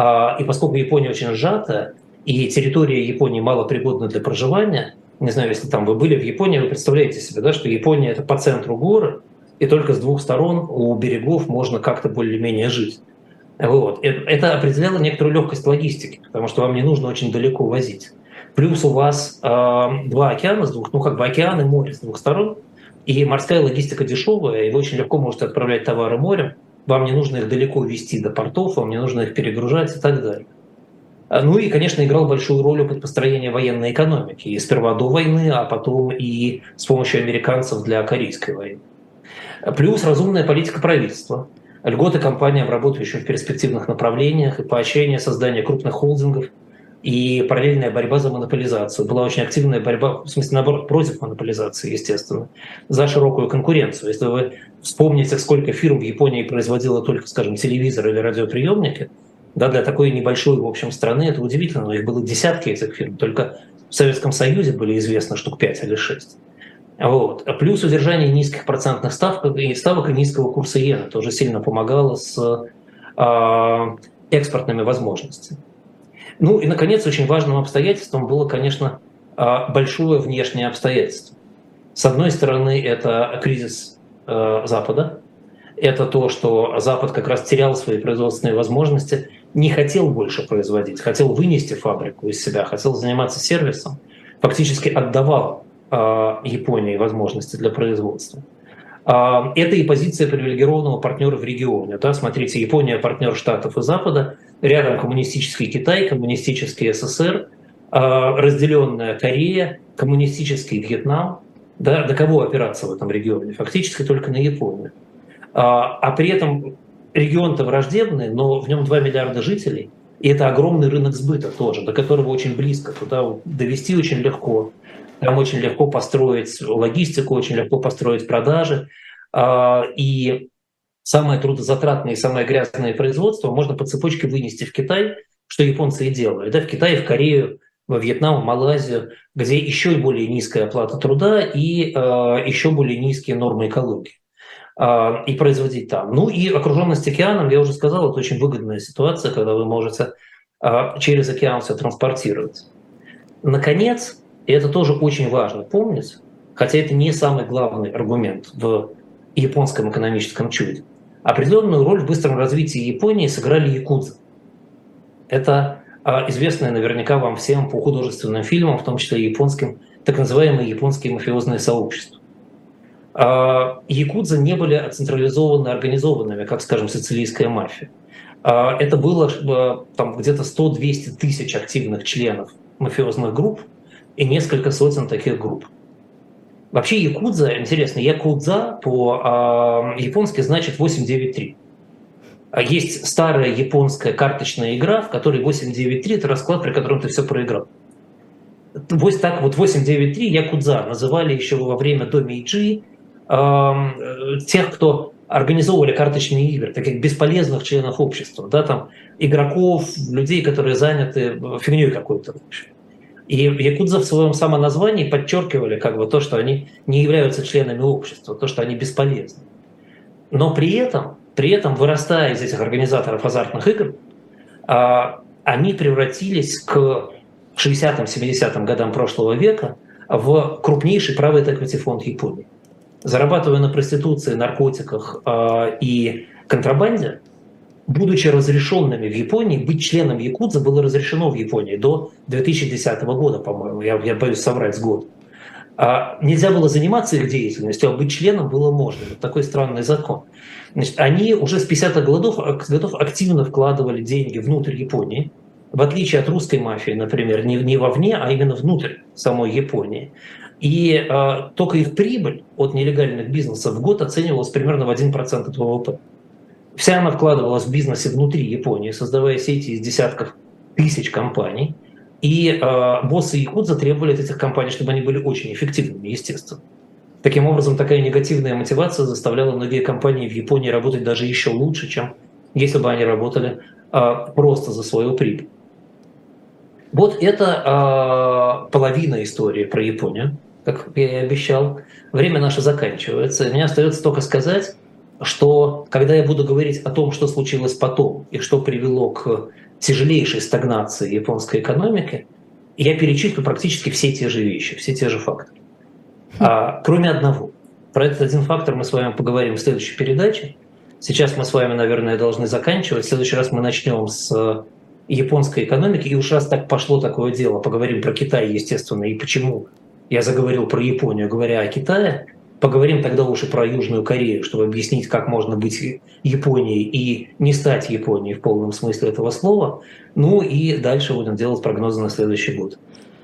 А, и поскольку Япония очень сжата, и территория Японии мало пригодна для проживания, не знаю, если там вы были в Японии, вы представляете себе, да, что Япония это по центру горы, и только с двух сторон у берегов можно как-то более-менее жить. Вот. Э, это определяло некоторую легкость логистики, потому что вам не нужно очень далеко возить. Плюс у вас э, два океана с двух, ну как бы океан и море с двух сторон, и морская логистика дешевая, и вы очень легко можете отправлять товары морем, вам не нужно их далеко везти до портов, вам не нужно их перегружать и так далее. А, ну и, конечно, играл большую роль опыт построения военной экономики. И сперва до войны, а потом и с помощью американцев для Корейской войны. Плюс разумная политика правительства, льготы компаниям, работающим в перспективных направлениях, и поощрение создания крупных холдингов, и параллельная борьба за монополизацию. Была очень активная борьба, в смысле, наоборот, против монополизации, естественно, за широкую конкуренцию. Если вы вспомните, сколько фирм в Японии производило только, скажем, телевизор или радиоприемники, да, для такой небольшой, в общем, страны это удивительно, но их было десятки этих фирм. Только в Советском Союзе были известны штук 5 или 6. Вот. Плюс удержание низких процентных ставок и ставок и низкого курса иены тоже сильно помогало с э, экспортными возможностями. Ну и, наконец, очень важным обстоятельством было, конечно, а, большое внешнее обстоятельство. С одной стороны, это кризис э, Запада, это то, что Запад как раз терял свои производственные возможности, не хотел больше производить, хотел вынести фабрику из себя, хотел заниматься сервисом, фактически отдавал э, Японии возможности для производства. Э, это и позиция привилегированного партнера в регионе. Да? Смотрите, Япония партнер Штатов и Запада, рядом коммунистический Китай, коммунистический СССР, разделенная Корея, коммунистический Вьетнам. Да? До кого опираться в этом регионе? Фактически только на Японию. А, а при этом регион-то враждебный, но в нем 2 миллиарда жителей, и это огромный рынок сбыта тоже, до которого очень близко, туда довести очень легко, там очень легко построить логистику, очень легко построить продажи. А, и самое трудозатратное и самое грязное производство можно по цепочке вынести в Китай, что японцы и делают. Да, в Китае, в Корею, во Вьетнам, в Малайзию, где еще более низкая оплата труда и э, еще более низкие нормы экологии. А, и производить там. Ну и окруженность океаном, я уже сказал, это очень выгодная ситуация, когда вы можете а, через океан все транспортировать. Наконец, и это тоже очень важно помнить, хотя это не самый главный аргумент в японском экономическом чуде, определенную роль в быстром развитии Японии сыграли якудзы. Это а, известное наверняка вам всем по художественным фильмам, в том числе японским, так называемые японские мафиозные сообщества. А, якудзы не были централизованно организованными, как, скажем, сицилийская мафия. А, это было там, где-то 100-200 тысяч активных членов мафиозных групп и несколько сотен таких групп. Вообще якудза, интересно, якудза по-японски значит 893. А есть старая японская карточная игра, в которой 893 – это расклад, при котором ты все проиграл. Вот так вот 893 якудза называли еще во время до Мейджи Э, тех, кто организовывали карточные игры, таких бесполезных членов общества, да, там, игроков, людей, которые заняты фигней какой-то. И якудза в своем самоназвании подчеркивали как бы то, что они не являются членами общества, то, что они бесполезны. Но при этом, при этом вырастая из этих организаторов азартных игр, а, они превратились к 60-70-м годам прошлого века в крупнейший правый equity фонд Японии зарабатывая на проституции, наркотиках э, и контрабанде, будучи разрешенными в Японии, быть членом Якудза было разрешено в Японии до 2010 года, по-моему, я, я боюсь соврать с год. А нельзя было заниматься их деятельностью, а быть членом было можно. Вот такой странный закон. Значит, они уже с 50-х годов, годов активно вкладывали деньги внутрь Японии, в отличие от русской мафии, например, не, не вовне, а именно внутрь самой Японии. И э, только их прибыль от нелегальных бизнесов в год оценивалась примерно в 1% от ВВП. Вся она вкладывалась в бизнесе внутри Японии, создавая сети из десятков тысяч компаний. И э, боссы Якудза требовали от этих компаний, чтобы они были очень эффективными, естественно. Таким образом, такая негативная мотивация заставляла многие компании в Японии работать даже еще лучше, чем если бы они работали э, просто за свою прибыль. Вот это э, половина истории про Японию как я и обещал. Время наше заканчивается. И мне остается только сказать, что когда я буду говорить о том, что случилось потом и что привело к тяжелейшей стагнации японской экономики, я перечислю практически все те же вещи, все те же факторы. А, кроме одного. Про этот один фактор мы с вами поговорим в следующей передаче. Сейчас мы с вами, наверное, должны заканчивать. В следующий раз мы начнем с японской экономики. И уж раз так пошло такое дело, поговорим про Китай, естественно, и почему я заговорил про Японию, говоря о Китае, поговорим тогда и про Южную Корею, чтобы объяснить, как можно быть Японией и не стать Японией в полном смысле этого слова. Ну и дальше будем делать прогнозы на следующий год.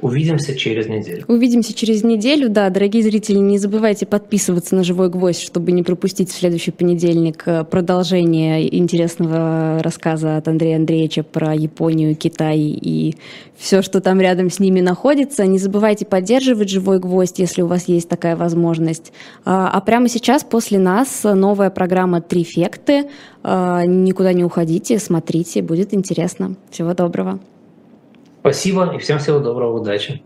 Увидимся через неделю. Увидимся через неделю. Да, дорогие зрители, не забывайте подписываться на «Живой гвоздь», чтобы не пропустить в следующий понедельник э, продолжение интересного рассказа от Андрея Андреевича про Японию, Китай и все, что там рядом с ними находится. Не забывайте поддерживать «Живой гвоздь», если у вас есть такая возможность. А, а прямо сейчас, после нас, новая программа «Трифекты». А, никуда не уходите, смотрите, будет интересно. Всего доброго. Спасибо и всем всего доброго, удачи.